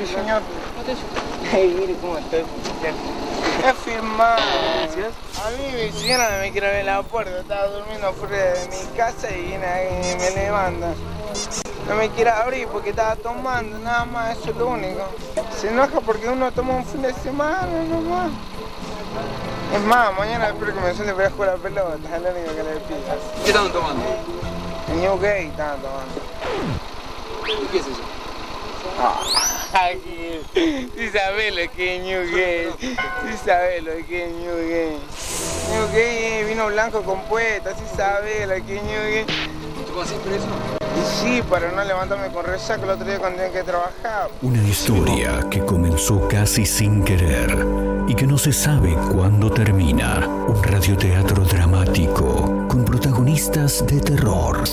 Sí, señor. Ay, mire cómo estoy. Es firmado. A mí mi señora no me quiere abrir la puerta. Estaba durmiendo afuera de mi casa y viene ahí y me levanta. No me quiere abrir porque estaba tomando, nada más, eso es lo único. Se enoja porque uno toma un fin de semana nomás. Es más, mañana espero que me suelte para jugar a pelota, es lo único que le pido. ¿Qué estaban tomando? El New Gay estaban tomando. ¿Y qué es eso? Aquí, sí sabés lo que es New Gay, sí sabés lo que es New Gay. New Gay es vino blanco con poeta, sí sabés lo que es New Gay. ¿Tomas siempre eso? Y sí, para no levantarme con resaca el otro día cuando tenía que trabajar. Una historia que comenzó casi sin querer y que no se sabe cuándo termina. Un radioteatro dramático con protagonistas de terror.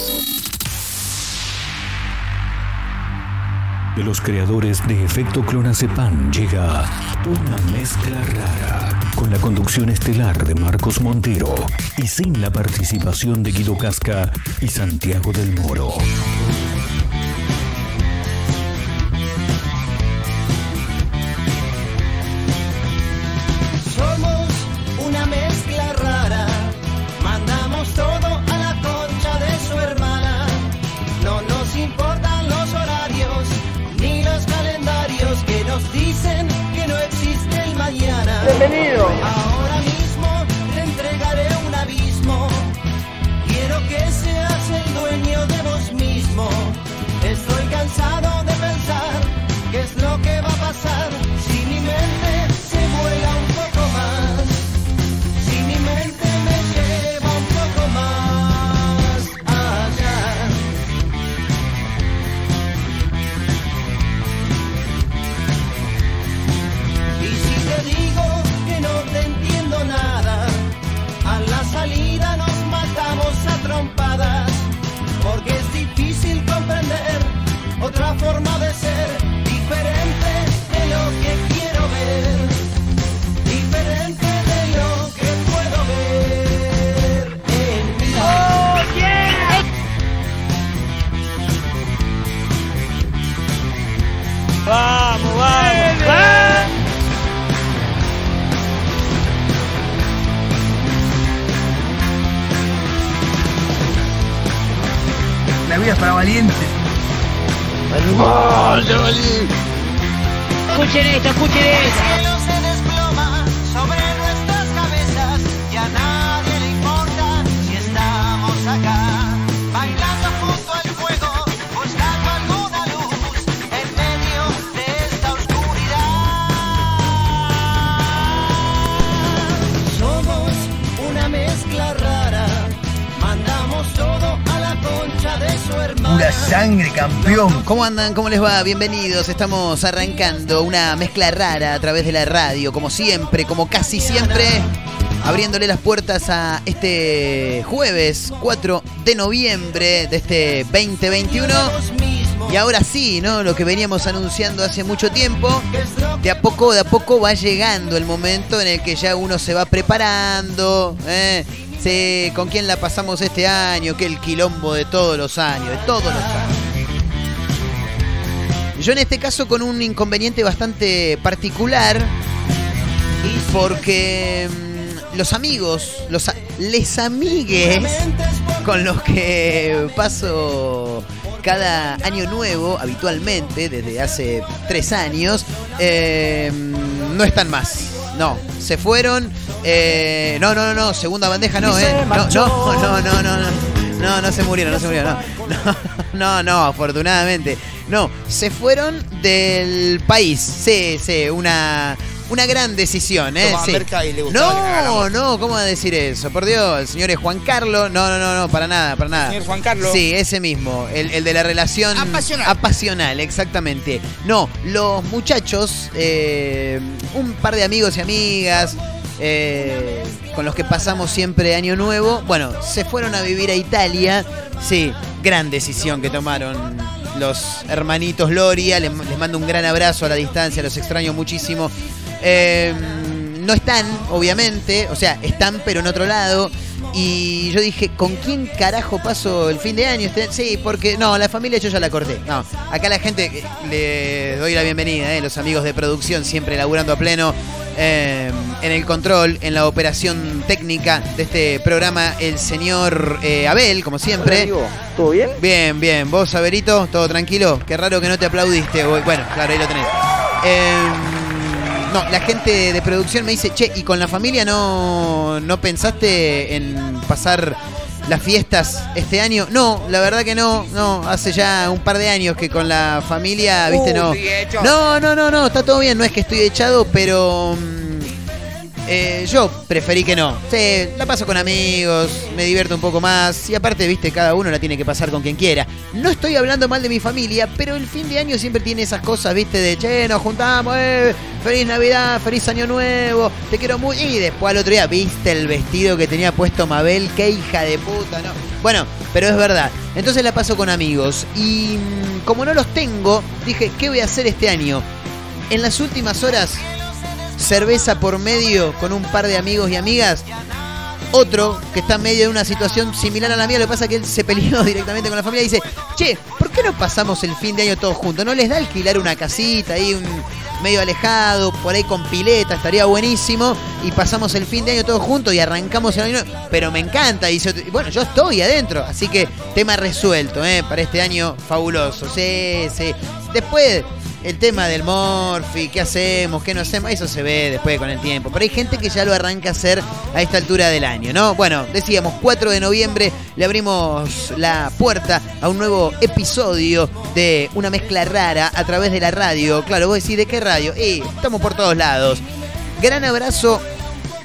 De los creadores de Efecto Clonazepam llega una mezcla rara con la conducción estelar de Marcos Montero y sin la participación de Guido Casca y Santiago del Moro. ¿Cómo andan? ¿Cómo les va? Bienvenidos. Estamos arrancando una mezcla rara a través de la radio, como siempre, como casi siempre, abriéndole las puertas a este jueves 4 de noviembre de este 2021. Y ahora sí, ¿no? Lo que veníamos anunciando hace mucho tiempo, de a poco, de a poco va llegando el momento en el que ya uno se va preparando, ¿eh? Sí, ¿con quién la pasamos este año? Que el quilombo de todos los años, de todos los años. Yo en este caso con un inconveniente bastante particular, porque mm, los amigos, los les amigues con los que paso cada año nuevo, habitualmente, desde hace tres años, eh, no están más. No, se fueron. eh, no, no, no, no, segunda bandeja no, eh. No, no, no, no, no, no. No, no se murieron, no se murieron, no. No, no, no, afortunadamente. No, se fueron del país. Sí, sí, una, una gran decisión, ¿eh? Sí. Y le No, no, ¿cómo va a decir eso? Por Dios, el señor es Juan Carlos. No, no, no, no, para nada, para nada. Señor Juan Carlos. Sí, ese mismo, el, el de la relación Apasional. apasional, exactamente. No, los muchachos, eh, un par de amigos y amigas eh, con los que pasamos siempre Año Nuevo, bueno, se fueron a vivir a Italia. Sí, gran decisión que tomaron los hermanitos Loria. Les, mando un gran abrazo a la distancia, los extraño muchísimo. Eh, no están, obviamente, o sea, están pero en otro lado. Y yo dije, ¿con quién carajo paso el fin de año? Este- Sí, porque no, la familia yo ya la corté. No, acá la gente eh, le doy la bienvenida, eh, los amigos de producción siempre laburando a pleno eh, en el control, en la operación técnica de este programa, el señor eh, Abel, como siempre. ¿Todo bien? Bien, bien. ¿Vos, Averito? ¿Todo tranquilo? Qué raro que no te aplaudiste. Bueno, claro, ahí lo tenés. Eh, no, la gente de producción me dice, che, ¿y con la familia no, no pensaste en pasar las fiestas este año? No, la verdad que no. No, hace ya un par de años que con la familia, viste, Uh, no. No, no, no, no, está todo bien. No es que estoy echado, pero... eh, yo preferí que no. Sí, la paso con amigos, me divierto un poco más. Y aparte, viste, cada uno la tiene que pasar con quien quiera. No estoy hablando mal de mi familia, pero el fin de año siempre tiene esas cosas, viste, de che, nos juntamos, eh, feliz Navidad, feliz Año Nuevo, te quiero mucho. Y después al otro día, viste el vestido que tenía puesto Mabel, qué hija de puta, ¿no? Bueno, pero es verdad. Entonces la paso con amigos. Y mm, como no los tengo, dije, ¿qué voy a hacer este año? En las últimas horas cerveza por medio con un par de amigos y amigas. Otro que está en medio de una situación similar a la mía, lo que pasa es que él se peleó directamente con la familia y dice, che, ¿por qué no pasamos el fin de año todos juntos? ¿No les da alquilar una casita ahí, un medio alejado, por ahí con pileta, estaría buenísimo? Y pasamos el fin de año todos juntos y arrancamos el año. nuevo". Pero me encanta, dice, otro. Bueno, yo estoy adentro, así que tema resuelto, ¿eh? Para este año fabuloso, sí, sí. Después el tema del Morphy, qué hacemos, qué no hacemos, eso se ve después con el tiempo. Pero hay gente que ya lo arranca a hacer a esta altura del año, ¿no? Bueno, decíamos, 4 de noviembre le abrimos la puerta a un nuevo episodio de una mezcla rara a través de la radio. Claro, vos decís, ¿de qué radio? Eh, estamos por todos lados. Gran abrazo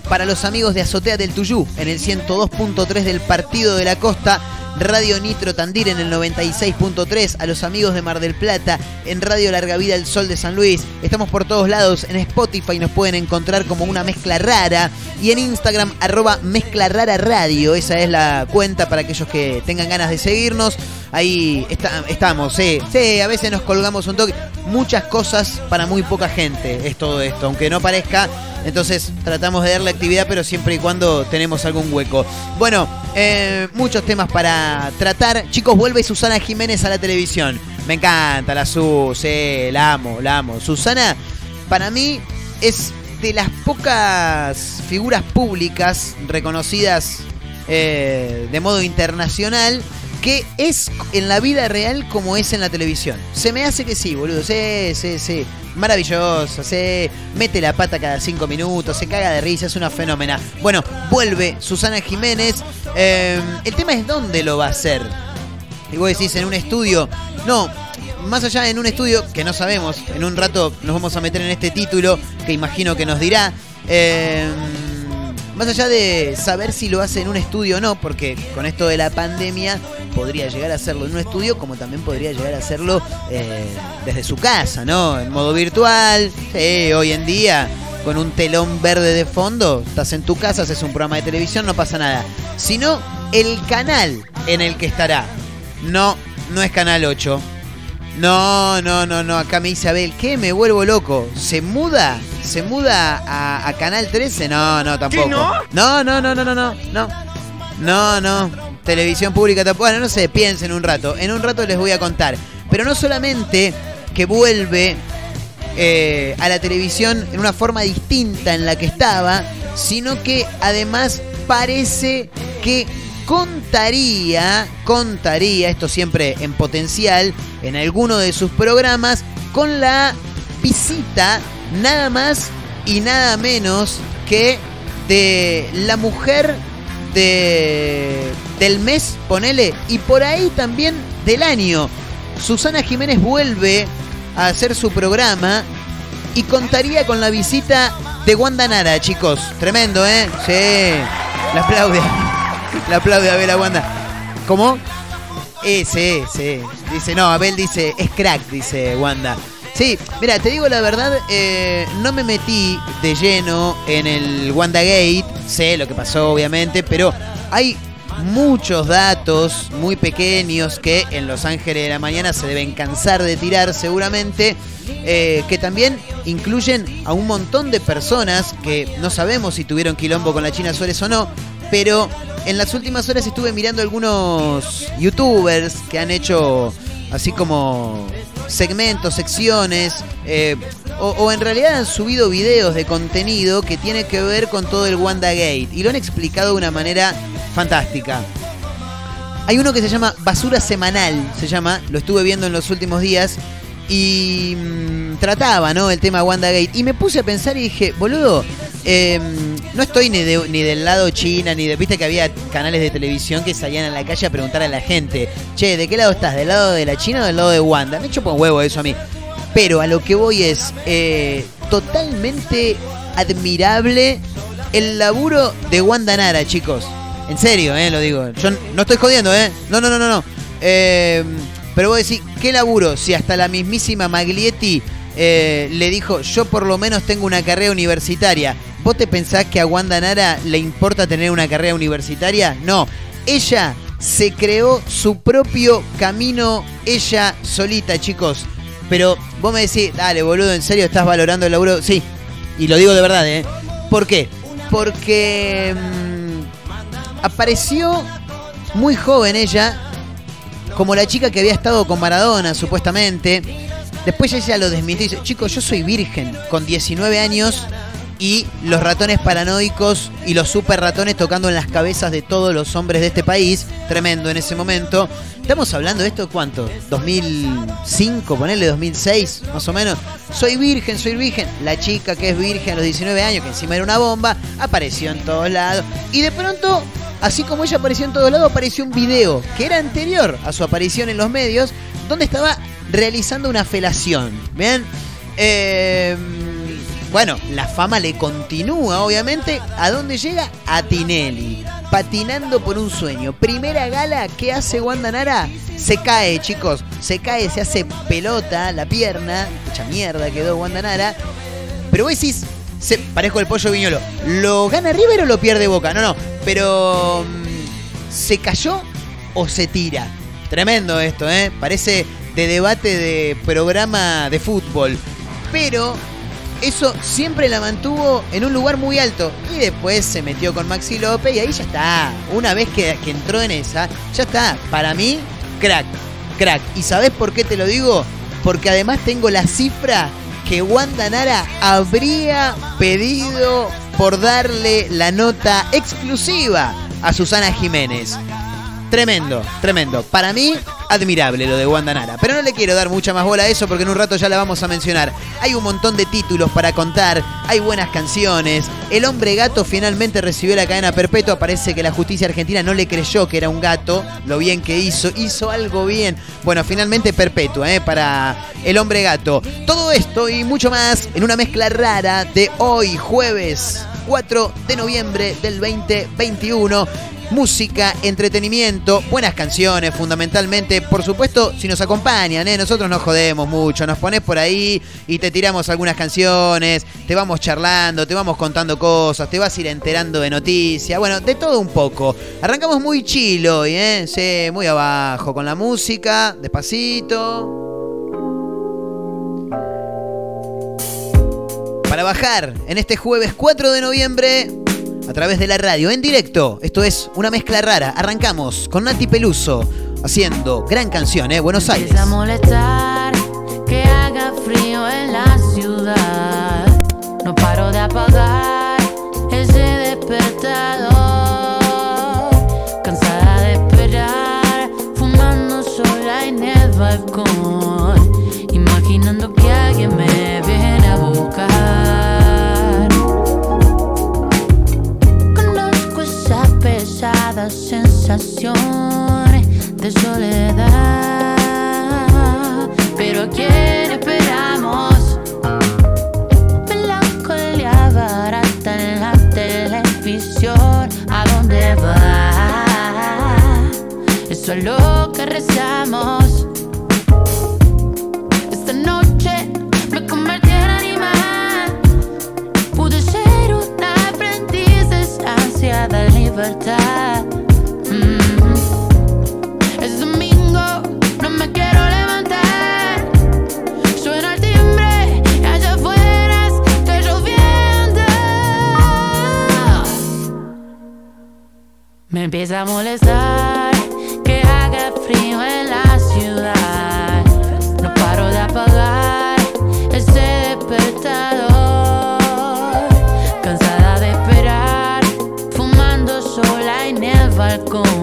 para los amigos de Azotea del Tuyú en el 102.3 del Partido de la Costa. Radio Nitro Tandil en el 96.3, a los amigos de Mar del Plata, en Radio Larga Vida El Sol de San Luis. Estamos por todos lados, en Spotify nos pueden encontrar como una mezcla rara y en Instagram arroba mezcla rara radio. Esa es la cuenta para aquellos que tengan ganas de seguirnos. Ahí está- estamos, sí, sí, a veces nos colgamos un toque. Muchas cosas para muy poca gente es todo esto, aunque no parezca. Entonces tratamos de darle actividad, pero siempre y cuando tenemos algún hueco. Bueno, eh, muchos temas para tratar. Chicos, vuelve Susana Jiménez a la televisión. Me encanta la Sus, eh, la amo, la amo. Susana, para mí, es de las pocas figuras públicas reconocidas eh, de modo internacional que es en la vida real como es en la televisión. Se me hace que sí, boludo. Sí, sí, sí. Maravilloso. Se mete la pata cada cinco minutos. Se caga de risa. Es una fenómena. Bueno, vuelve Susana Jiménez. Eh, el tema es dónde lo va a hacer. Y vos decís en un estudio. No, más allá en un estudio que no sabemos. En un rato nos vamos a meter en este título que imagino que nos dirá. Eh, más allá de saber si lo hace en un estudio o no, porque con esto de la pandemia podría llegar a hacerlo en un estudio, como también podría llegar a hacerlo eh, desde su casa, ¿no? En modo virtual. Sí, hoy en día, con un telón verde de fondo, estás en tu casa, haces un programa de televisión, no pasa nada. Sino el canal en el que estará. No, no es Canal 8. No, no, no, no. Acá me dice Abel, ¿qué? Me vuelvo loco. ¿Se muda? ¿Se muda a, a Canal 13? No, no, tampoco. no? No, no, no, no, no, no. No, no. no. Televisión pública tampoco. Bueno, no sé, piensen un rato. En un rato les voy a contar. Pero no solamente que vuelve eh, a la televisión en una forma distinta en la que estaba, sino que además parece que contaría, contaría, esto siempre en potencial, en alguno de sus programas, con la visita nada más y nada menos que de la mujer de, del mes, ponele, y por ahí también del año. Susana Jiménez vuelve a hacer su programa y contaría con la visita de Wanda Nara, chicos. Tremendo, ¿eh? Sí. La aplaude. La aplaude a ver a Wanda. ¿Cómo? Eh, sí, sí. Dice, no, Abel dice, es crack, dice Wanda. Sí, mira, te digo la verdad, eh, no me metí de lleno en el WandaGate, sé lo que pasó obviamente, pero hay muchos datos muy pequeños que en Los Ángeles de la Mañana se deben cansar de tirar seguramente, eh, que también incluyen a un montón de personas que no sabemos si tuvieron quilombo con la China Suárez o no, pero en las últimas horas estuve mirando algunos youtubers que han hecho así como segmentos, secciones, eh, o, en realidad han subido videos de contenido que tiene que ver con todo el WandaGate y lo han explicado de una manera fantástica. Hay uno que se llama Basura Semanal, se llama, lo estuve viendo en los últimos días y mm, trataba, ¿no? El tema WandaGate. Y me puse a pensar y dije, boludo, eh, no estoy ni, de- ni del lado China, ni de. Viste que había canales de televisión que salían a la calle a preguntar a la gente, che, ¿de qué lado estás? ¿Del lado de la China o del lado de Wanda? Me chupa un huevo eso a mí. Pero a lo que voy es eh, totalmente admirable el laburo de Wanda Nara, chicos. En serio, eh, lo digo. Yo no estoy jodiendo, eh. No, no, no, no, no. Eh, pero vos decís, ¿qué laburo? Si hasta la mismísima Maglietti eh, le dijo, yo por lo menos tengo una carrera universitaria. ¿Vos te pensás que a Wanda Nara le importa tener una carrera universitaria? No. Ella se creó su propio camino, ella solita, chicos. Pero vos me decís, dale, boludo, ¿en serio estás valorando el laburo? Sí, y lo digo de verdad, ¿eh? ¿Por qué? Porque mm, apareció muy joven ella, como la chica que había estado con Maradona, supuestamente. Después ella lo desmintió y dice, chicos, yo soy virgen, con 19 años y los ratones paranoicos y los super ratones tocando en las cabezas de todos los hombres de este país. Tremendo en ese momento. Estamos hablando de esto, ¿cuánto? ¿2005? Ponele 2006, más o menos. Soy virgen, soy virgen. La chica que es virgen a los 19 años, que encima era una bomba, apareció en todos lados. Y de pronto, así como ella apareció en todos lados, apareció un video que era anterior a su aparición en los medios, donde estaba realizando una felación. ¿Bien? Eh, bueno, la fama le continúa, obviamente. ¿A dónde llega? A Tinelli. Patinando por un sueño. Primera gala que hace Wanda Nara. Se cae, chicos. Se cae, se hace pelota la pierna. Mucha mierda quedó Wanda Nara. Pero vos decís, se, parezco el pollo viñolo. ¿Lo gana River o lo pierde Boca? No, no. Pero. mm, ¿Se cayó o se tira? Tremendo esto, ¿eh? Parece de debate de programa de fútbol. Pero eso siempre la mantuvo en un lugar muy alto. Y después se metió con Maxi López y ahí ya está. Una vez que, que entró en esa, ya está. Para mí, crack, crack. ¿Y sabés por qué te lo digo? Porque además tengo la cifra que Wanda Nara habría pedido por darle la nota exclusiva a Susana Jiménez. Tremendo, tremendo. Para mí, admirable lo de Wanda Nara. Pero no le quiero dar mucha más bola a eso porque en un rato ya la vamos a mencionar. Hay un montón de títulos para contar, hay buenas canciones. El hombre gato finalmente recibió la cadena perpetua. Parece que la justicia argentina no le creyó que era un gato. Lo bien que hizo, hizo algo bien. Bueno, finalmente perpetua, ¿eh? Para el hombre gato. Todo esto y mucho más en una mezcla rara de hoy, jueves 4 de noviembre del 2021 música, entretenimiento, buenas canciones fundamentalmente. Por supuesto, si nos acompañan, ¿eh? nosotros nos jodemos mucho, nos pones por ahí y te tiramos algunas canciones, te vamos charlando, te vamos contando cosas, te vas a ir enterando de noticias, bueno, de todo un poco. Arrancamos muy chilo hoy, ¿eh? Muy abajo con la música, despacito. Para bajar en este jueves 4 de noviembre a través de la radio en directo. Esto es una mezcla rara. Arrancamos con Nati Peluso haciendo gran canción, ¿eh? Buenos Aires. A molestar que haga frío en la ciudad. No paro de apagar ese despertador. Mm. Es domingo, no me quiero levantar. Suena el timbre allá afuera está lloviendo. Me empieza a molestar que haga frío en la ciudad. No paro de apagar ese despertador. En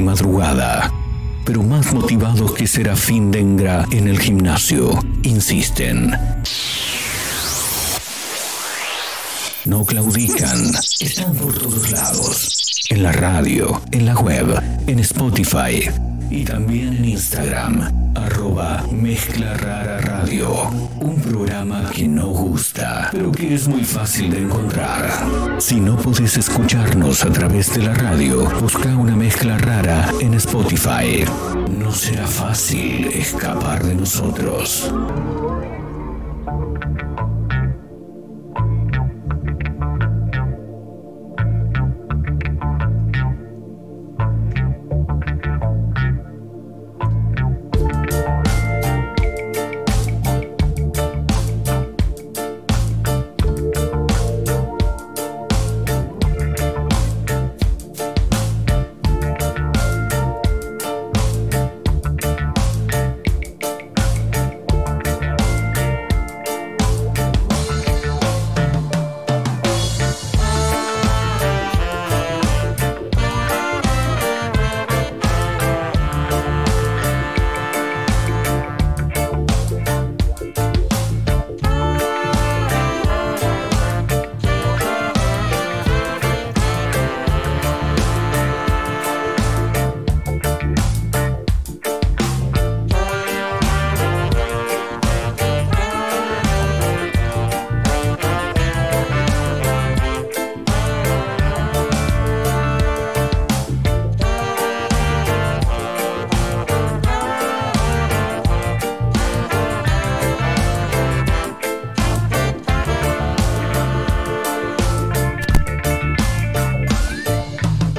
madrugada, pero más motivados que Serafín Dengra en el gimnasio, insisten. No claudican, están por todos lados. En la radio, en la web, en Spotify y también en Instagram, arroba Mezcla Rara Radio. Un programa que no gusta, pero que es muy fácil de encontrar. Si no podés escucharnos a través de la radio, busca una mezcla rara en Spotify. No será fácil escapar de nosotros.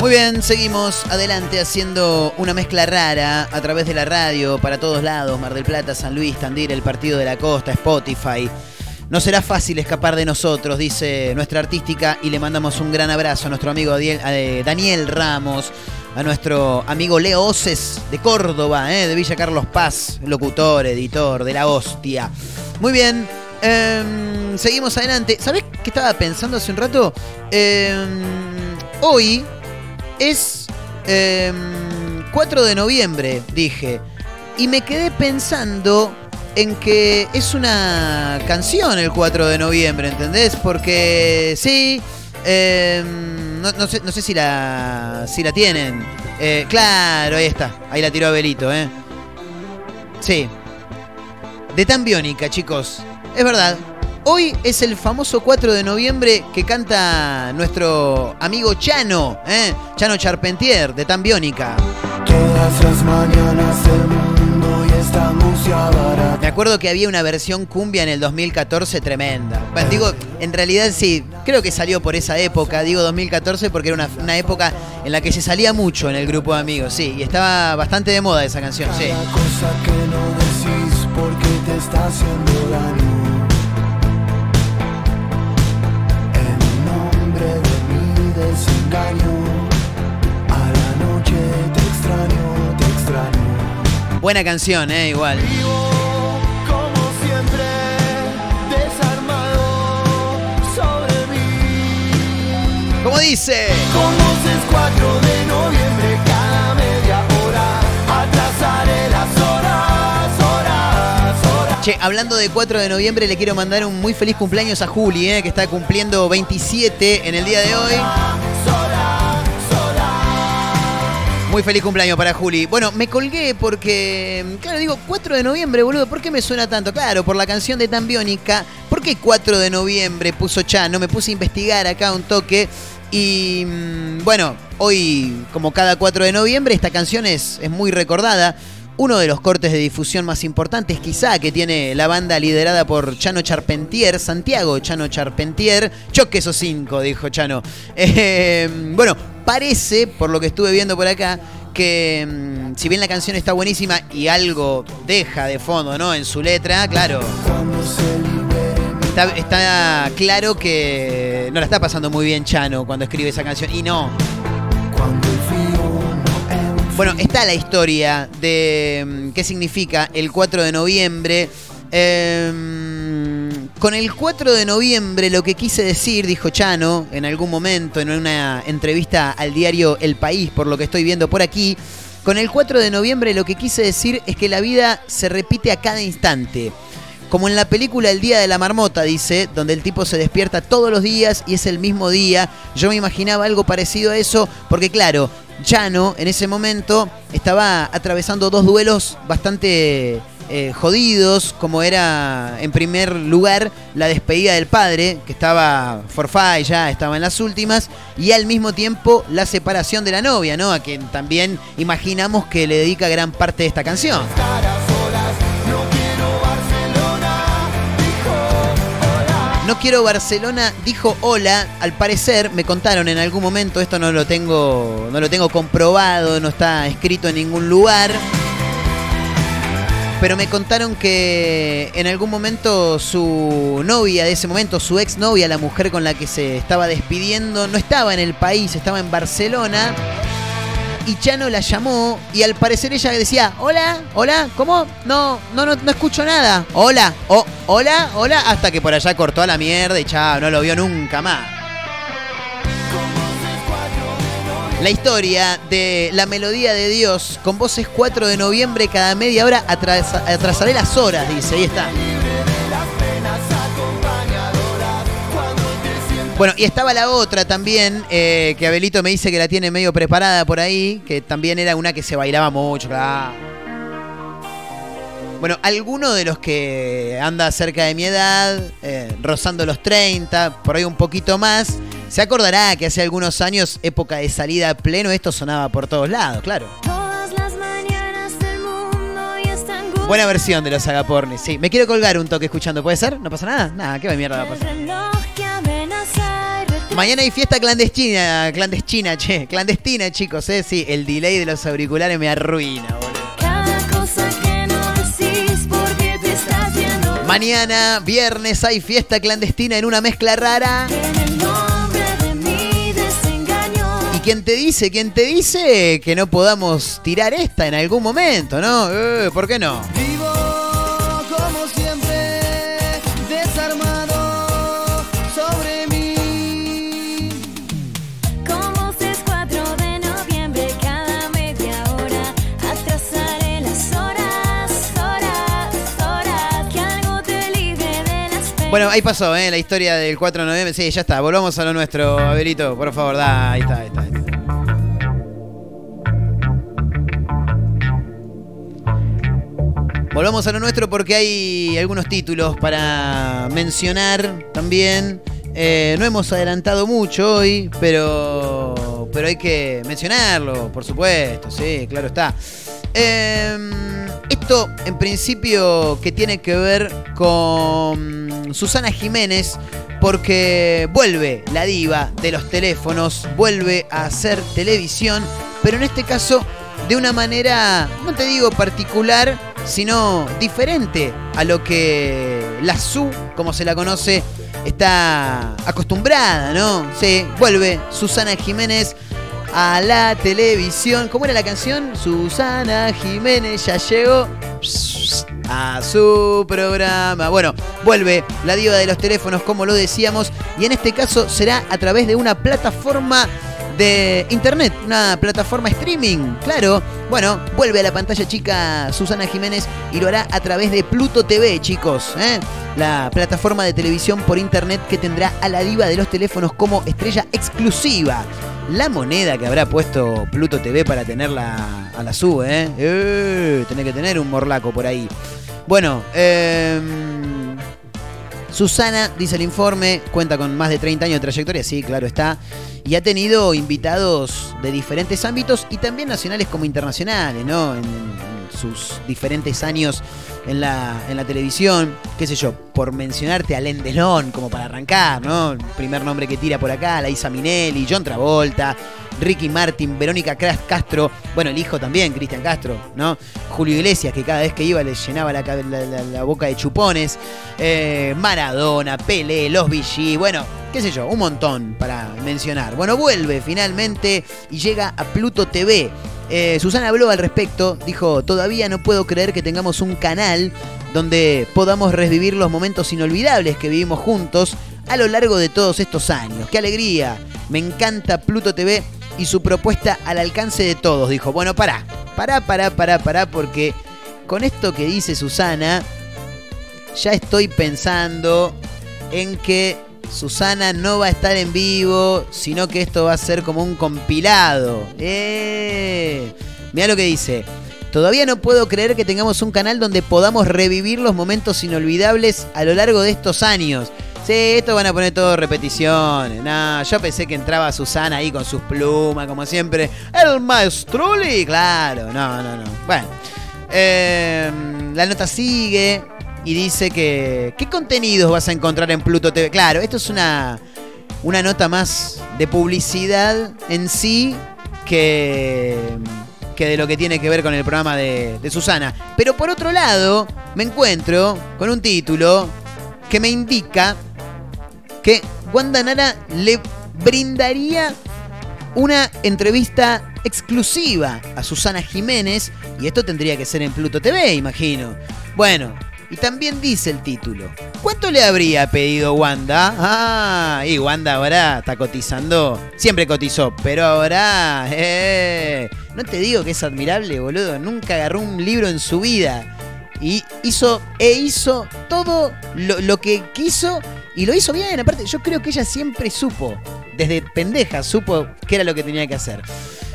Muy bien, seguimos adelante haciendo una mezcla rara a través de la radio para todos lados, Mar del Plata, San Luis, Tandil, el Partido de la Costa, Spotify. No será fácil escapar de nosotros, dice nuestra artística, y le mandamos un gran abrazo a nuestro amigo Daniel, eh, Daniel Ramos, a nuestro amigo Leo Oces de Córdoba, eh, de Villa Carlos Paz, locutor, editor de la hostia. Muy bien, em, seguimos adelante. ¿Sabés qué estaba pensando hace un rato? Em, hoy es em, 4 de noviembre, dije. Y me quedé pensando en que es una canción el 4 de noviembre, ¿entendés? Porque sí, eh, no, no sé, no sé si la, si la tienen. Eh, claro, ahí está. Ahí la tiró Abelito, ¿eh? Sí. De tan biónica, chicos. Es verdad. Hoy es el famoso 4 de noviembre que canta nuestro amigo Chano, ¿eh? Chano Charpentier, de tan biónica. Todas las mañanas el mundo y esta música barata. Me acuerdo que había una versión cumbia en el 2014 tremenda. Bueno, digo, en realidad sí, creo que salió por esa época, digo 2014 porque era una, una época en la que se salía mucho en el grupo de amigos, sí, y estaba bastante de moda esa canción, sí. Cada cosa que no decís porque te está haciendo daño. Buena canción, eh, igual. Vivo como siempre, desarmado sobre mí. Como dice. Como es 4 de noviembre, cada media hora, atrasaré las horas, horas, horas. Che, hablando de 4 de noviembre, le quiero mandar un muy feliz cumpleaños a Juli, eh, que está cumpliendo 27 en el día de hoy. Muy feliz cumpleaños para Juli. Bueno, me colgué porque, claro, digo, 4 de noviembre, boludo, ¿por qué me suena tanto? Claro, por la canción de Tan Biónica. ¿Por qué 4 de noviembre puso Chano? Me puse a investigar acá un toque. Y mm, bueno, hoy, como cada 4 de noviembre, esta canción es, es muy recordada. Uno de los cortes de difusión más importantes quizá que tiene la banda liderada por Chano Charpentier, Santiago Chano Charpentier, choque esos cinco, dijo Chano. Eh, bueno, parece, por lo que estuve viendo por acá, que mm, si bien la canción está buenísima y algo deja de fondo, ¿no? En su letra, claro. Está, claro que no la está pasando muy bien Chano cuando escribe esa canción. Y no, bueno, está la historia de mm, qué significa el 4 de noviembre. Em, con el 4 de noviembre lo que quise decir, dijo Chano en algún momento en una entrevista al diario El País, por lo que estoy viendo por aquí, con el 4 de noviembre lo que quise decir es que la vida se repite a cada instante. Como en la película El Día de la Marmota, dice, donde el tipo se despierta todos los días y es el mismo día. Yo me imaginaba algo parecido a eso, porque claro, Chano en ese momento estaba atravesando dos duelos bastante eh, jodidos, como era en primer lugar la despedida del padre, que estaba forfait ya, estaba en las últimas, y al mismo tiempo la separación de la novia, ¿no? A quien también imaginamos que le dedica gran parte de esta canción. No quiero Barcelona, dijo hola. Al parecer, me contaron en algún momento, esto no lo tengo, no lo tengo comprobado, no está escrito en ningún lugar. Pero me contaron que en algún momento su novia de ese momento, su ex novia, la mujer con la que se estaba despidiendo, no estaba en el país, estaba en Barcelona. Y Chano la llamó y al parecer ella decía, hola, hola, ¿cómo? No, no, no, no escucho nada. Hola, oh, hola, hola, hasta que por allá cortó a la mierda y chao, no lo vio nunca más. La historia de la melodía de Dios con voces 4 de noviembre cada media hora atrasa- atrasaré las horas, dice, ahí está. Bueno, y estaba la otra también, eh, que Abelito me dice que la tiene medio preparada por ahí, que también era una que se bailaba mucho. Bueno, alguno de los que anda cerca de mi edad, eh, rozando los 30, por ahí un poquito más, se acordará que hace algunos años, época de salida a pleno, esto sonaba por todos lados, claro. Todas las mañanas del mundo y están Buena versión de los agapornis, sí. Me quiero colgar un toque escuchando, ¿puede ser? ¿No pasa nada? Nada, qué mierda va a pasar. Mañana hay fiesta clandestina, clandestina, che, clandestina, chicos, eh, sí, el delay de los auriculares me arruina, boludo. Cada cosa que no decís porque te estás yendo. Mañana, viernes, hay fiesta clandestina en una mezcla rara. Quién te dice, quién te dice que no podamos tirar esta en algún momento, no? Eh, ¿Por qué no? Bueno, ahí pasó, ¿eh? La historia del 4 de noviembre. Sí, ya está. Volvamos a lo nuestro, Abelito. Por favor, da. Ahí está, ahí está. Volvamos a lo nuestro porque hay algunos títulos para mencionar también. Eh, no hemos adelantado mucho hoy, pero, pero hay que mencionarlo, por supuesto, sí, claro está. Eh, esto, en principio, que tiene que ver con Susana Jiménez, porque vuelve la diva de los teléfonos, vuelve a hacer televisión, pero en este caso de una manera, no te digo particular, sino diferente a lo que la SU, como se la conoce, está acostumbrada, ¿no? Sí, vuelve Susana Jiménez a la televisión. ¿Cómo era la canción? Susana Jiménez ya llegó a su programa. Bueno, vuelve la diva de los teléfonos, como lo decíamos, y en este caso será a través de una plataforma de internet, una plataforma streaming, claro. Bueno, vuelve a la pantalla chica Susana Jiménez y lo hará a través de Pluto TV, chicos. ¿eh? La plataforma de televisión por internet que tendrá a la diva de los teléfonos como estrella exclusiva. La moneda que habrá puesto Pluto TV para tenerla a la sub, ¿eh? eh Tiene que tener un morlaco por ahí. Bueno, eh, Susana, dice el informe, cuenta con más de 30 años de trayectoria, sí, claro está, y ha tenido invitados de diferentes ámbitos y también nacionales como internacionales, ¿no? En, sus diferentes años en la, en la televisión, qué sé yo, por mencionarte a Len Delon como para arrancar, ¿no? Primer nombre que tira por acá, la Isa Minelli, John Travolta, Ricky Martin, Verónica Castro, bueno, el hijo también, Cristian Castro, ¿no? Julio Iglesias, que cada vez que iba le llenaba la, la- boca de chupones, eh, Maradona, Pelé, Los Vichy, bueno, qué sé yo, un montón para mencionar. Bueno, vuelve finalmente y llega a Pluto TV. Eh, Susana habló al respecto, dijo, todavía no puedo creer que tengamos un canal donde podamos revivir los momentos inolvidables que vivimos juntos a lo largo de todos estos años. ¡Qué alegría! Me encanta Pluto TV y su propuesta al alcance de todos. Dijo, bueno, pará, pará, pará, pará, pará, porque con esto que dice Susana, ya estoy pensando en que Susana no va a estar en vivo, sino que esto va a ser como un compilado. ¡Eh! Mira lo que dice. Todavía no puedo creer que tengamos un canal donde podamos revivir los momentos inolvidables a lo largo de estos años. Sí, esto van a poner todo repeticiones. No, yo pensé que entraba Susana ahí con sus plumas, como siempre. El maestruli, claro. No, no, no. Bueno. Eh, la nota sigue y dice que. ¿Qué contenidos vas a encontrar en Pluto TV? Claro, esto es una, una nota más de publicidad en sí que, que de lo que tiene que ver con el programa de, de Susana. Pero por otro lado, me encuentro con un título que me indica que Wanda Nara le brindaría una entrevista exclusiva a Susana Jiménez y esto tendría que ser en Pluto TV, imagino. Bueno, y también dice el título. ¿Cuánto le habría pedido Wanda? Ah, y Wanda ahora está cotizando. Siempre cotizó, pero ahora... eh, no te digo que es admirable, boludo. Nunca agarró un libro en su vida. Y hizo, e hizo todo lo, lo que quiso y lo hizo bien. Aparte, yo creo que ella siempre supo, desde pendeja, supo qué era lo que tenía que hacer.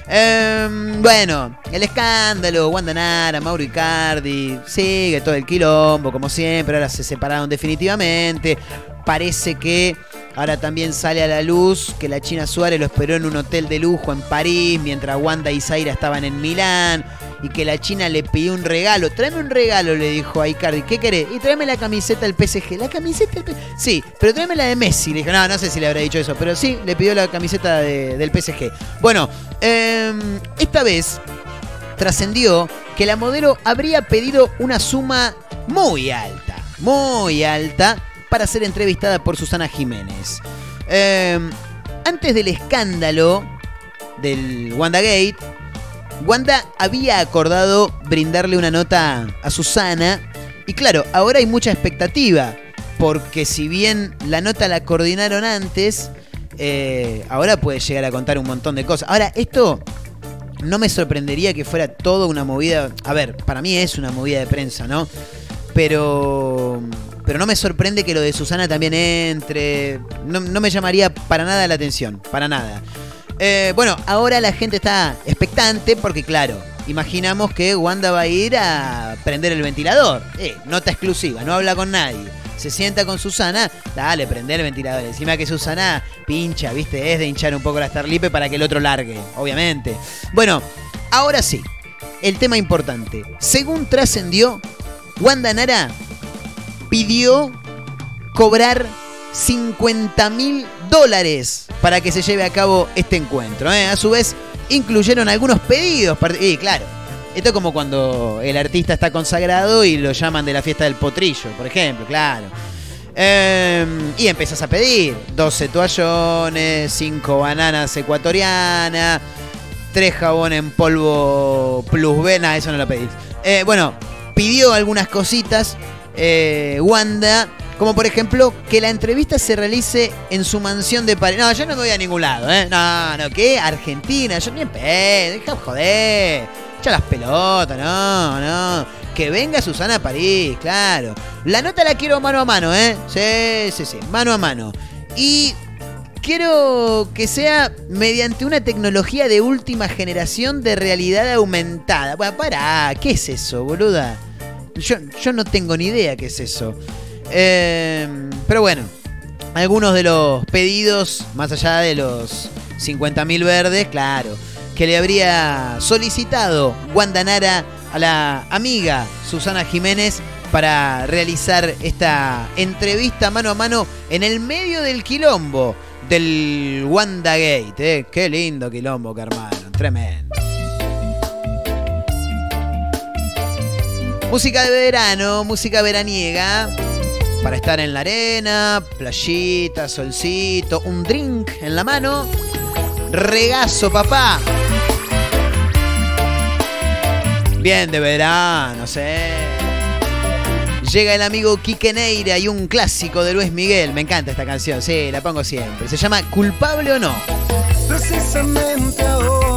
Em, bueno, el escándalo, Wanda Nara, Mauro Icardi, sigue todo el quilombo, como siempre, ahora se separaron definitivamente. Parece que ahora también sale a la luz que la China Suárez lo esperó en un hotel de lujo en París, mientras Wanda y Zaira estaban en Milán, y que la China le pidió un regalo. Tráeme un regalo, le dijo a Icardi. ¿Qué querés? Y tráeme la camiseta del PSG. ¿La camiseta del PSG? Sí, pero tráeme la de Messi. Le dijo, no, no sé si le habrá dicho eso, pero sí, le pidió la camiseta de- del PSG. Bueno, em, esta vez trascendió que la modelo habría pedido una suma muy alta, muy alta, para ser entrevistada por Susana Jiménez. Em, antes del escándalo del WandaGate, Wanda había acordado brindarle una nota a Susana y claro, ahora hay mucha expectativa, porque si bien la nota la coordinaron antes, eh, ahora puede llegar a contar un montón de cosas. Ahora, esto no me sorprendería que fuera todo una movida. A ver, para mí es una movida de prensa, ¿no? Pero pero no me sorprende que lo de Susana también entre. No, no me llamaría para nada la atención, para nada. Eh, bueno, ahora la gente está expectante porque, claro, imaginamos que Wanda va a ir a prender el ventilador. Eh, nota exclusiva, no habla con nadie. Se sienta con Susana, dale, prender el ventilador. Encima que Susana pincha, viste, es de hinchar un poco la Starlipe para que el otro largue, obviamente. Bueno, ahora sí, el tema importante. Según trascendió, Wanda Nara pidió cobrar 50 mil dólares para que se lleve a cabo este encuentro. ¿eh? A su vez, incluyeron algunos pedidos. Y claro, esto es como cuando el artista está consagrado y lo llaman de la fiesta del potrillo, por ejemplo, claro. Eh, y empiezas a pedir 12 toallones, 5 bananas ecuatorianas, 3 jabón en polvo plus vena, eso no lo pedís. Eh, bueno, pidió algunas cositas eh, Wanda, como por ejemplo que la entrevista se realice en su mansión de París. No, yo no me voy a ningún lado, ¿eh? No, no, ¿qué? Argentina, yo ni en deja de joder. Echa las pelotas, no, no. Que venga Susana a París, claro. La nota la quiero mano a mano, ¿eh? Sí, sí, sí, mano a mano. Y quiero que sea mediante una tecnología de última generación de realidad aumentada. Bueno, pará, ¿qué es eso, boluda? Yo, yo no tengo ni idea qué es eso. Eh, pero bueno, algunos de los pedidos, más allá de los 50.000 verdes, claro, que le habría solicitado Wanda Nara a la amiga Susana Jiménez para realizar esta entrevista mano a mano en el medio del quilombo del Wanda Gate. ¿eh? Qué lindo quilombo que tremendo. Música de verano, música veraniega. Para estar en la arena, playita, solcito, un drink en la mano. Regazo, papá. Bien de verano, sé. Llega el amigo Quique Neira y un clásico de Luis Miguel. Me encanta esta canción, sí, la pongo siempre. Se llama Culpable o no. Precisamente ahora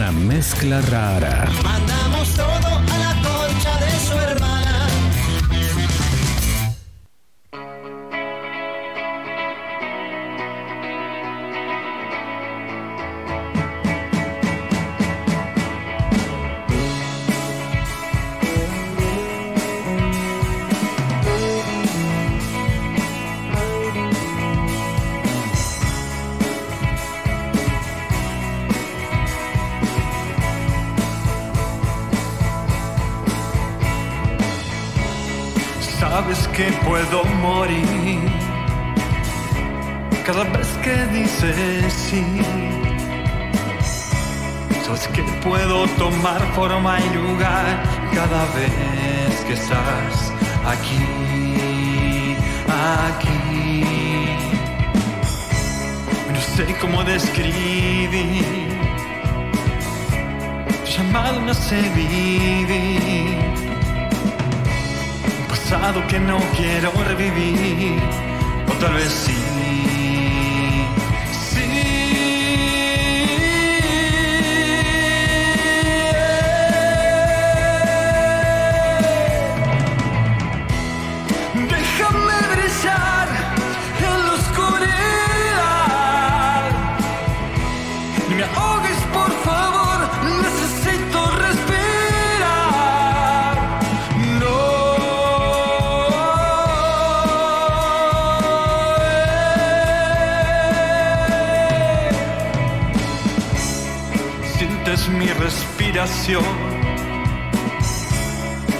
Una mezcla rara. Sabes que puedo tomar forma y lugar cada vez que estás aquí, aquí. No sé cómo describir llamado no sé vivir un pasado que no quiero revivir, o tal vez. Sí.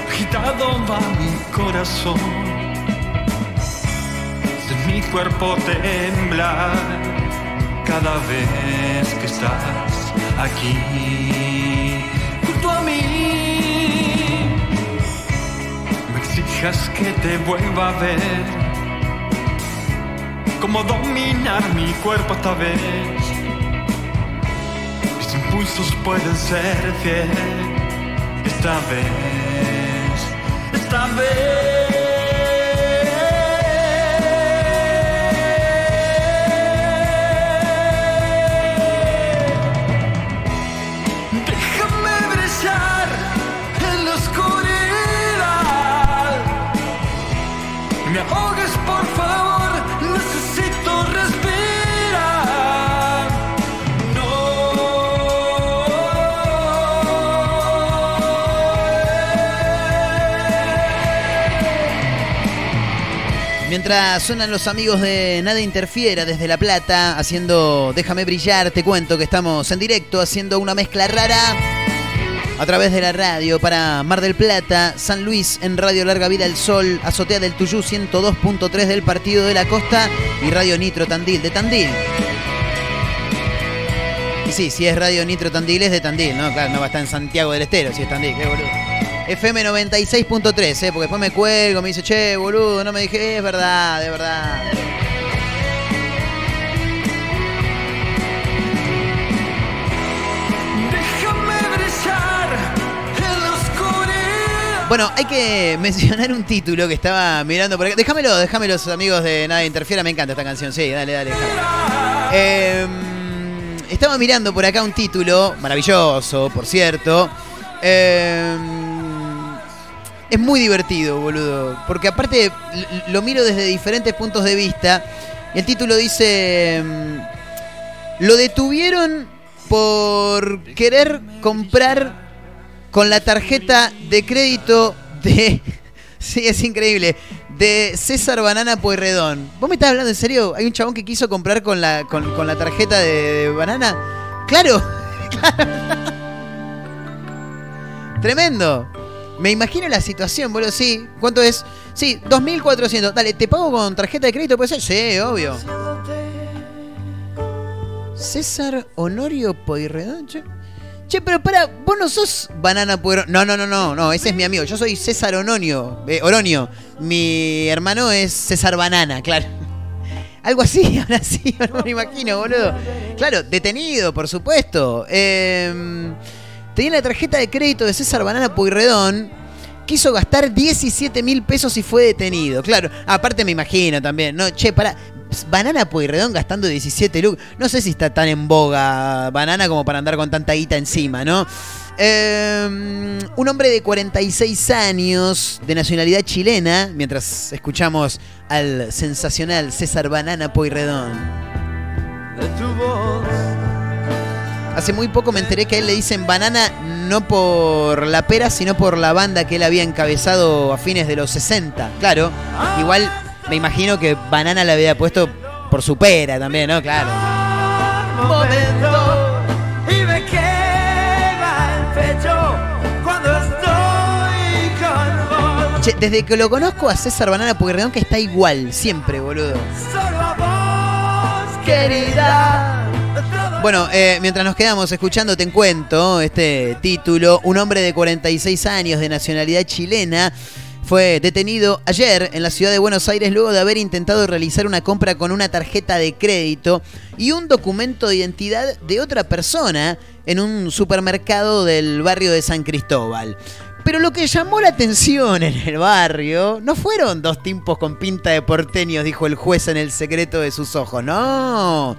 Agitado va mi corazón. De mi cuerpo temblar cada vez que estás aquí junto a mí. Me exijas que te vuelva a ver. Cómo dominar mi cuerpo esta vez. Mis impulsos pueden ser fiel. Esta vez, esta vez. Déjame brillar en la oscuridad. Me ahogues, Mientras suenan los amigos de Nada Interfiera desde La Plata, haciendo Déjame brillar, te cuento que estamos en directo haciendo una mezcla rara a través de la radio para Mar del Plata, San Luis en Radio Larga Vida El Sol, Azotea del Tuyú 102.3 del Partido de la Costa y Radio Nitro Tandil de Tandil. Y sí, si es Radio Nitro Tandil es de Tandil, ¿no? Claro, no va a estar en Santiago del Estero si es Tandil, qué boludo. FM 96.3, ¿eh? porque después me cuelgo, me dice, che, boludo, no me dije, es verdad, de verdad. Bueno, hay que mencionar un título que estaba mirando por acá. Déjamelo, déjamelo, los amigos de Nada Interfiera. Me encanta esta canción. Sí, dale, dale. Eh, estaba mirando por acá un título, maravilloso, por cierto. Eh, es muy divertido, boludo. Porque aparte lo miro desde diferentes puntos de vista. El título dice... mm, Lo detuvieron por querer comprar con la tarjeta de crédito de. Sí, es increíble. De César Banana Pueyrredón. ¿Vos me estás hablando en serio? ¿Hay un chabón que quiso comprar con la, con, con la tarjeta de, de banana? ¡Claro! Tremendo. Me imagino la situación, boludo. Sí. ¿Cuánto es? Sí, 2.400. Dale, ¿te pago con tarjeta de crédito? ¿Puede ser? Sí, obvio. César Honorio Pueyrredón. Che, pero para, vos no sos Banana Pueyrredón. No, no, no, no, no, ese es mi amigo. Yo soy César Ononio, eh, Oronio. Mi hermano es César Banana, claro. Algo así, ahora sí, no me imagino, boludo. Claro, detenido, por supuesto. Eh, tenía la tarjeta de crédito de César Banana Pueyrredón. Quiso gastar 17 mil pesos y fue detenido. Claro, aparte me imagino también. No, che, pará. Banana Pueyrredón gastando 17 lucas. No sé si está tan en boga Banana como para andar con tanta guita encima, ¿no? Eh, un hombre de 46 años, de nacionalidad chilena, mientras escuchamos al sensacional César Banana Pueyrredón. de tu. Hace muy poco me enteré que a él le dicen banana no por la pera, sino por la banda que él había encabezado a fines de los 60. Claro, igual me imagino que banana le había puesto por su pera también, ¿no? Claro. momento. Che, desde que lo conozco a César Banana Pueyrredón que está igual, siempre, boludo. Solo a vos, querida. Bueno, eh, mientras nos quedamos escuchando, te cuento este título. Un hombre de 46 años de nacionalidad chilena fue detenido ayer en la ciudad de Buenos Aires luego de haber intentado realizar una compra con una tarjeta de crédito y un documento de identidad de otra persona en un supermercado del barrio de San Cristóbal. Pero lo que llamó la atención en el barrio no fueron dos tipos con pinta de porteños, dijo el juez en el secreto de sus ojos. No.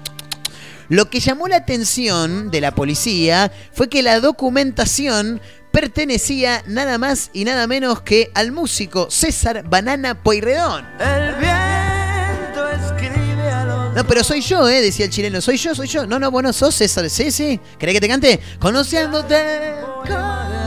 Lo que llamó la atención de la policía fue que la documentación pertenecía nada más y nada menos que al músico César Banana Pueyrredón. El viento escribe a los No, pero soy yo, eh, decía el chileno. Soy yo, soy yo. No, no, vos no sos César. Sí, sí. ¿Querés que te cante? Conociéndote. y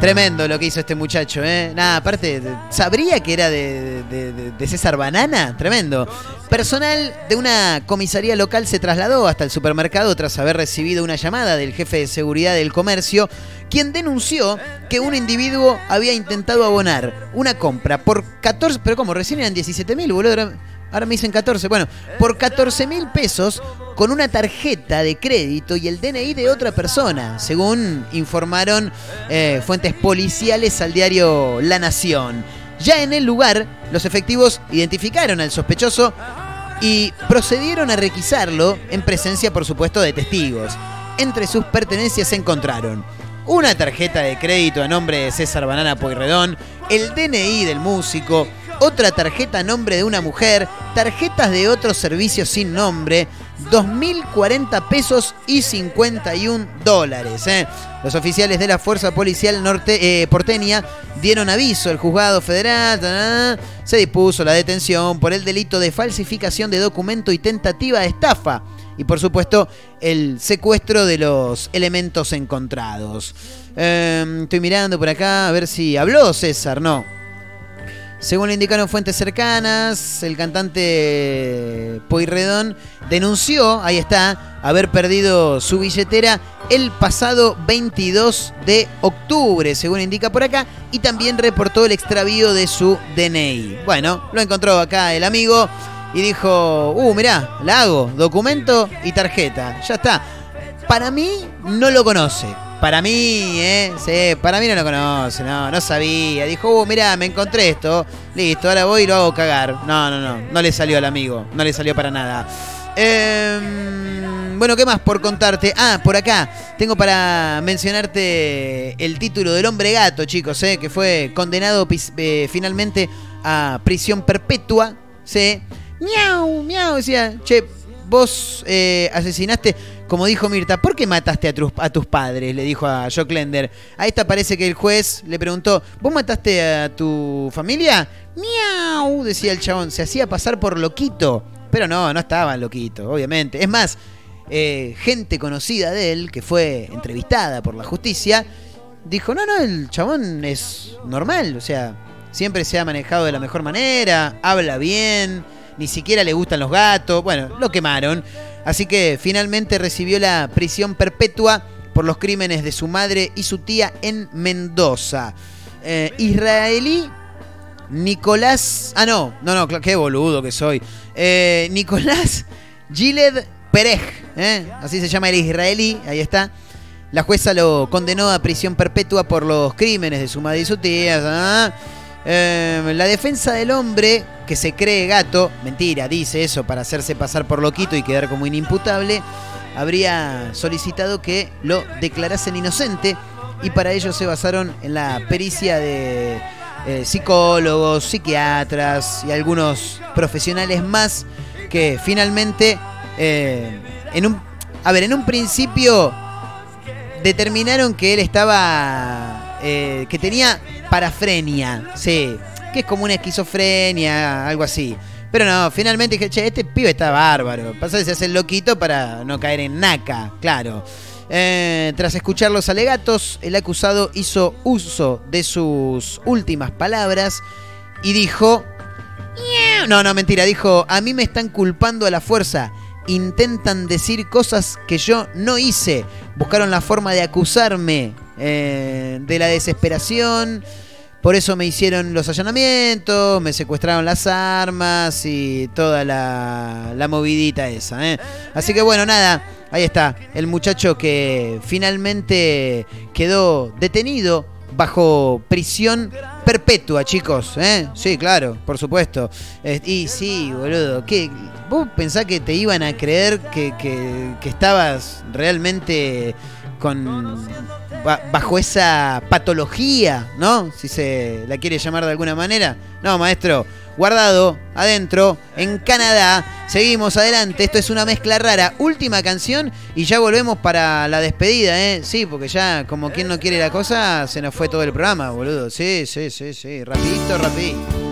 Tremendo lo que hizo este muchacho, ¿eh? Nada, aparte, ¿sabría que era de César Banana? Tremendo. Personal de una comisaría local se trasladó hasta el supermercado tras haber recibido una llamada del jefe de seguridad del comercio, quien denunció que un individuo había intentado abonar una compra por 14... Pero como recién eran 17 mil, boludo. Ahora, me dicen 14. Bueno, por 14 mil pesos con una tarjeta de crédito y el DNI de otra persona, según informaron eh, fuentes policiales al diario La Nación. Ya en el lugar, los efectivos identificaron al sospechoso y procedieron a requisarlo en presencia, por supuesto, de testigos. Entre sus pertenencias se encontraron una tarjeta de crédito a nombre de César Banana Pueyrredón, el DNI del músico, otra tarjeta a nombre de una mujer, tarjetas de otros servicios sin nombre, 2.040 pesos y 51 dólares. ¿eh? Los oficiales de la Fuerza Policial norte, eh, porteña dieron aviso al juzgado federal. Se dispuso la detención por el delito de falsificación de documento y tentativa de estafa. Y por supuesto, el secuestro de los elementos encontrados. Eh, estoy mirando por acá a ver si habló César, no. Según indicaron fuentes cercanas, el cantante Pueyrredón denunció, ahí está, haber perdido su billetera el pasado 22 de octubre, según indica por acá, y también reportó el extravío de su DNI. Bueno, lo encontró acá el amigo y dijo, uh, mirá, la hago, documento y tarjeta, ya está. Para mí no lo conoce. Para mí, ¿eh? Sí, para mí no lo conoce, no, no sabía. Dijo, uh, mirá, me encontré esto. Listo, ahora voy y lo hago cagar. No, no, no, no le salió al amigo, no le salió para nada. Em, bueno, ¿qué más por contarte? Ah, por acá tengo para mencionarte el título del hombre gato, chicos, ¿eh? que fue condenado eh, finalmente a prisión perpetua. ¿sí? Miau, miau, decía, che, vos eh, asesinaste, como dijo Mirta, ¿por qué mataste a, tus- padres? Le dijo a Joe Klender. A esta parece que el juez le preguntó, ¿vos mataste a tu familia? Miau, decía el chabón, se hacía pasar por loquito. Pero no, no estaba loquito, obviamente. Es más, eh, gente conocida de él, que fue entrevistada por la justicia, dijo, no, no, el chabón es normal, o sea, siempre se ha manejado de la mejor manera, habla bien, ni siquiera le gustan los gatos, bueno, lo quemaron. Así que finalmente recibió la prisión perpetua por los crímenes de su madre y su tía en Mendoza. Eh, israelí Nicolás. Ah, no, no, no, qué boludo que soy. Eh, Nicolás Giled Perej, ¿eh? así se llama el israelí, ahí está. La jueza lo condenó a prisión perpetua por los crímenes de su madre y su tía. Eh, la defensa del hombre que se cree gato, mentira, dice eso para hacerse pasar por loquito y quedar como inimputable, habría solicitado que lo declarasen inocente y para ello se basaron en la pericia de eh, psicólogos, psiquiatras y algunos profesionales más que finalmente, eh, en un, a ver, en un principio determinaron que él estaba, eh, que tenía parafrenia, sí, que es como una esquizofrenia, algo así. Pero no, finalmente dije, che, este pibe está bárbaro. Pasa que se hace el loquito para no caer en naca, claro. Eh, tras escuchar los alegatos, el acusado hizo uso de sus últimas palabras y dijo... No, no, mentira, dijo, a mí me están culpando a la fuerza. Intentan decir cosas que yo no hice. Buscaron la forma de acusarme eh, de la desesperación. Por eso me hicieron los allanamientos, me secuestraron las armas y toda la, la movidita esa. ¿eh? Así que bueno, nada, ahí está, el muchacho que finalmente quedó detenido bajo prisión perpetua, chicos. ¿eh? Sí, claro, por supuesto. Y sí, boludo, ¿qué? ¿vos pensás que te iban a creer que, que- que estabas realmente con bajo esa patología, ¿no? Si se la quiere llamar de alguna manera. No, maestro, guardado adentro en Canadá. Seguimos adelante. Esto es una mezcla rara. Última canción y ya volvemos para la despedida, ¿eh? Sí, porque ya como quien no quiere la cosa, se nos fue todo el programa, boludo. Sí, sí, sí, sí. Rapidito, rapidito.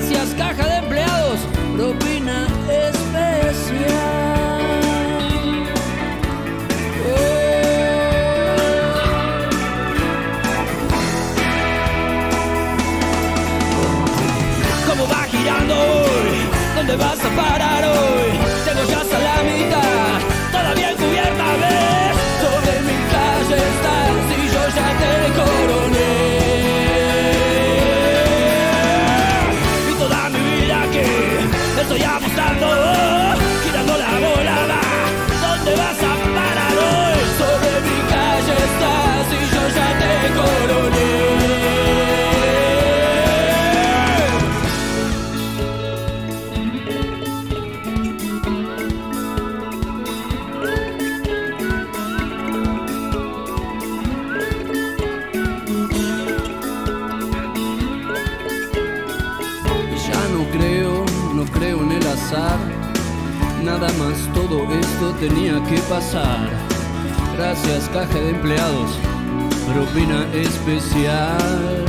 Gracias caja de empleados propina especial ¿Cómo va girando hoy? ¿Dónde vas a parar hoy? Tenía que pasar. Gracias caja de empleados, propina especial.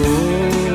Oh.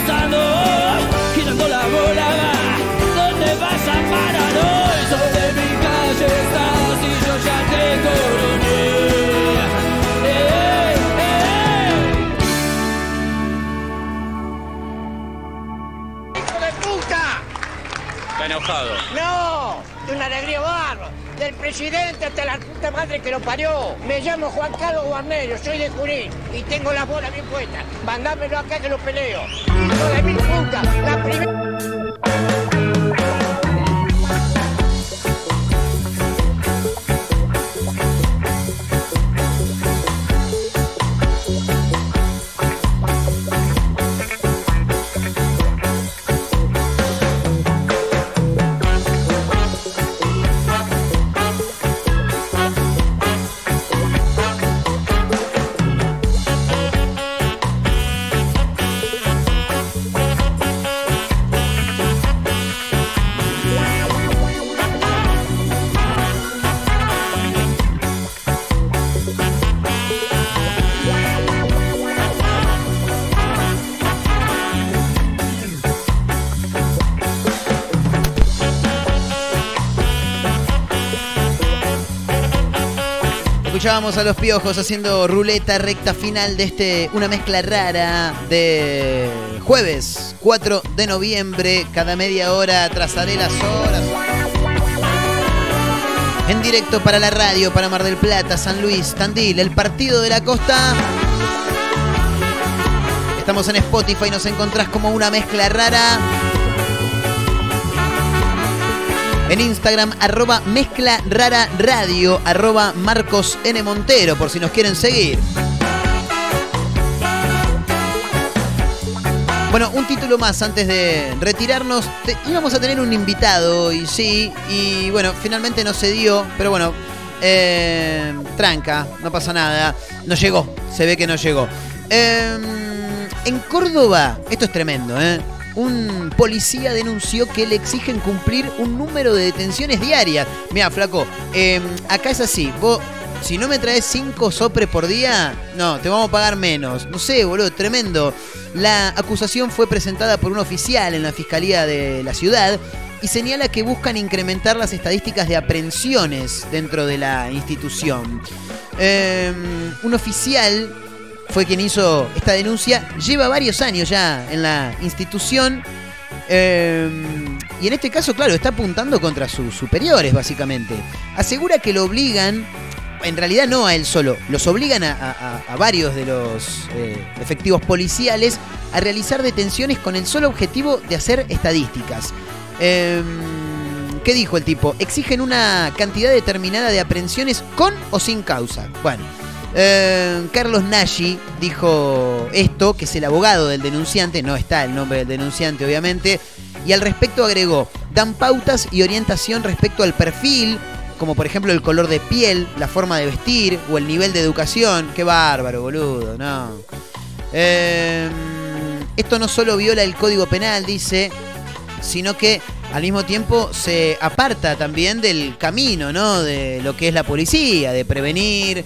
Estoy apostando, presidente hasta la puta madre que lo parió. Me llamo Juan Carlos Guarnero, soy de Junín y tengo las bolas bien puestas. Mandámelo acá que lo peleo. La. Escuchábamos a los piojos haciendo ruleta recta final de este, una mezcla rara de jueves 4 de noviembre. Cada media hora trazaré las horas. En directo para la radio, para Mar del Plata, San Luis, Tandil, el partido de la costa. Estamos en Spotify, nos encontrás como una mezcla rara. En Instagram, arroba mezcla rara radio, arroba Marcos. Montero, por si nos quieren seguir. Bueno, un título más antes de retirarnos. Te- íbamos a tener un invitado y sí, y bueno, finalmente no se dio, pero bueno, eh, tranca, no pasa nada. No llegó, se ve que no llegó. Eh, en Córdoba, esto es tremendo, ¿eh? Un policía denunció que le exigen cumplir un número de detenciones diarias. Mira, flaco, eh, acá es así. Vos, si no me traes cinco sopres por día, no, te vamos a pagar menos. No sé, boludo, tremendo. La acusación fue presentada por un oficial en la fiscalía de la ciudad y señala que buscan incrementar las estadísticas de aprehensiones dentro de la institución. Eh, un oficial fue quien hizo esta denuncia. Lleva varios años ya en la institución. eh, y en este caso, claro, está apuntando contra sus superiores, básicamente. Asegura que lo obligan, en realidad no a él solo, los obligan a, varios de los eh, efectivos policiales a realizar detenciones con el solo objetivo de hacer estadísticas. Eh, ¿Qué dijo el tipo? Exigen una cantidad determinada de aprehensiones con o sin causa. Bueno, eh, Carlos Nashi dijo esto, que es el abogado del denunciante, no está el nombre del denunciante obviamente, y al respecto agregó, dan pautas y orientación respecto al perfil, como por ejemplo el color de piel, la forma de vestir o el nivel de educación. Qué bárbaro, boludo, no. Eh, esto no solo viola el código penal, dice, sino que al mismo tiempo se aparta también del camino, ¿no? De lo que es la policía, de prevenir,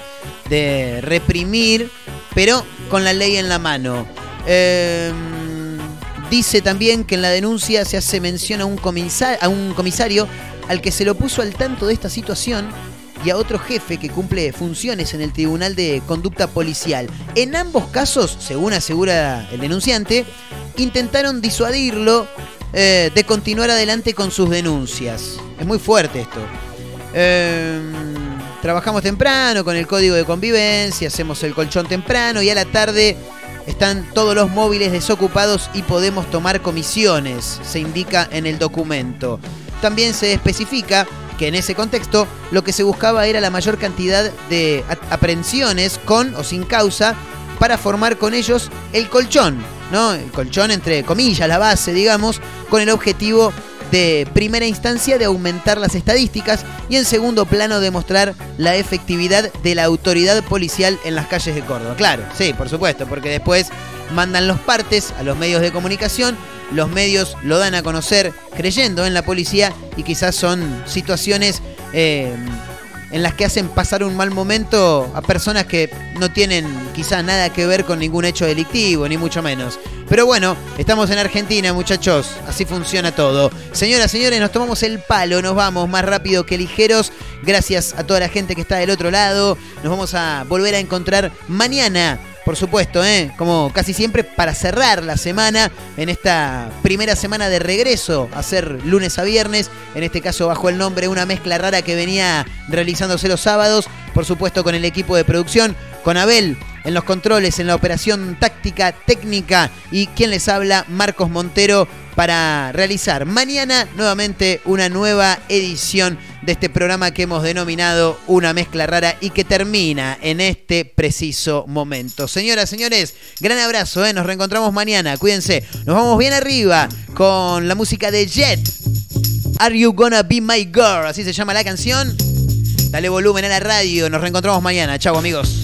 de reprimir, pero con la ley en la mano. Eh, dice también que en la denuncia se hace mención a un, a un comisario al que se lo puso al tanto de esta situación y a otro jefe que cumple funciones en el Tribunal de Conducta Policial. En ambos casos, según asegura el denunciante, intentaron disuadirlo eh, de continuar adelante con sus denuncias. Es muy fuerte esto. Eh, trabajamos temprano con el código de convivencia, hacemos el colchón temprano y a la tarde están todos los móviles desocupados y podemos tomar comisiones, se indica en el documento. También se especifica que en ese contexto lo que se buscaba era la mayor cantidad de aprehensiones con o sin causa para formar con ellos el colchón, ¿no? El colchón entre comillas, la base, digamos, con el objetivo de primera instancia de aumentar las estadísticas y en segundo plano demostrar la efectividad de la autoridad policial en las calles de Córdoba. Claro, sí, por supuesto, porque después mandan los partes a los medios de comunicación, los medios lo dan a conocer creyendo en la policía y quizás son situaciones eh, en las que hacen pasar un mal momento a personas que no tienen quizá nada que ver con ningún hecho delictivo, ni mucho menos. Pero bueno, estamos en Argentina, muchachos, así funciona todo. Señoras, señores, nos tomamos el palo, nos vamos más rápido que ligeros. Gracias a toda la gente que está del otro lado. Nos vamos a volver a encontrar mañana por supuesto, ¿eh? como casi siempre, para cerrar la semana en esta primera semana de regreso a ser lunes a viernes, en este caso bajo el nombre Una Mezcla Rara que venía realizándose los sábados, por supuesto con el equipo de producción, con Abel en los controles, en la operación táctica, técnica y quien les habla, Marcos Montero, para realizar mañana nuevamente una nueva edición de este programa que hemos denominado Una Mezcla Rara y que termina en este preciso momento. Señoras, señores, gran abrazo, ¿eh? nos reencontramos mañana, cuídense, nos vamos bien arriba con la música de Jet. Are You Gonna Be My Girl? Así se llama la canción. Dale volumen a la radio, nos reencontramos mañana. Chau amigos.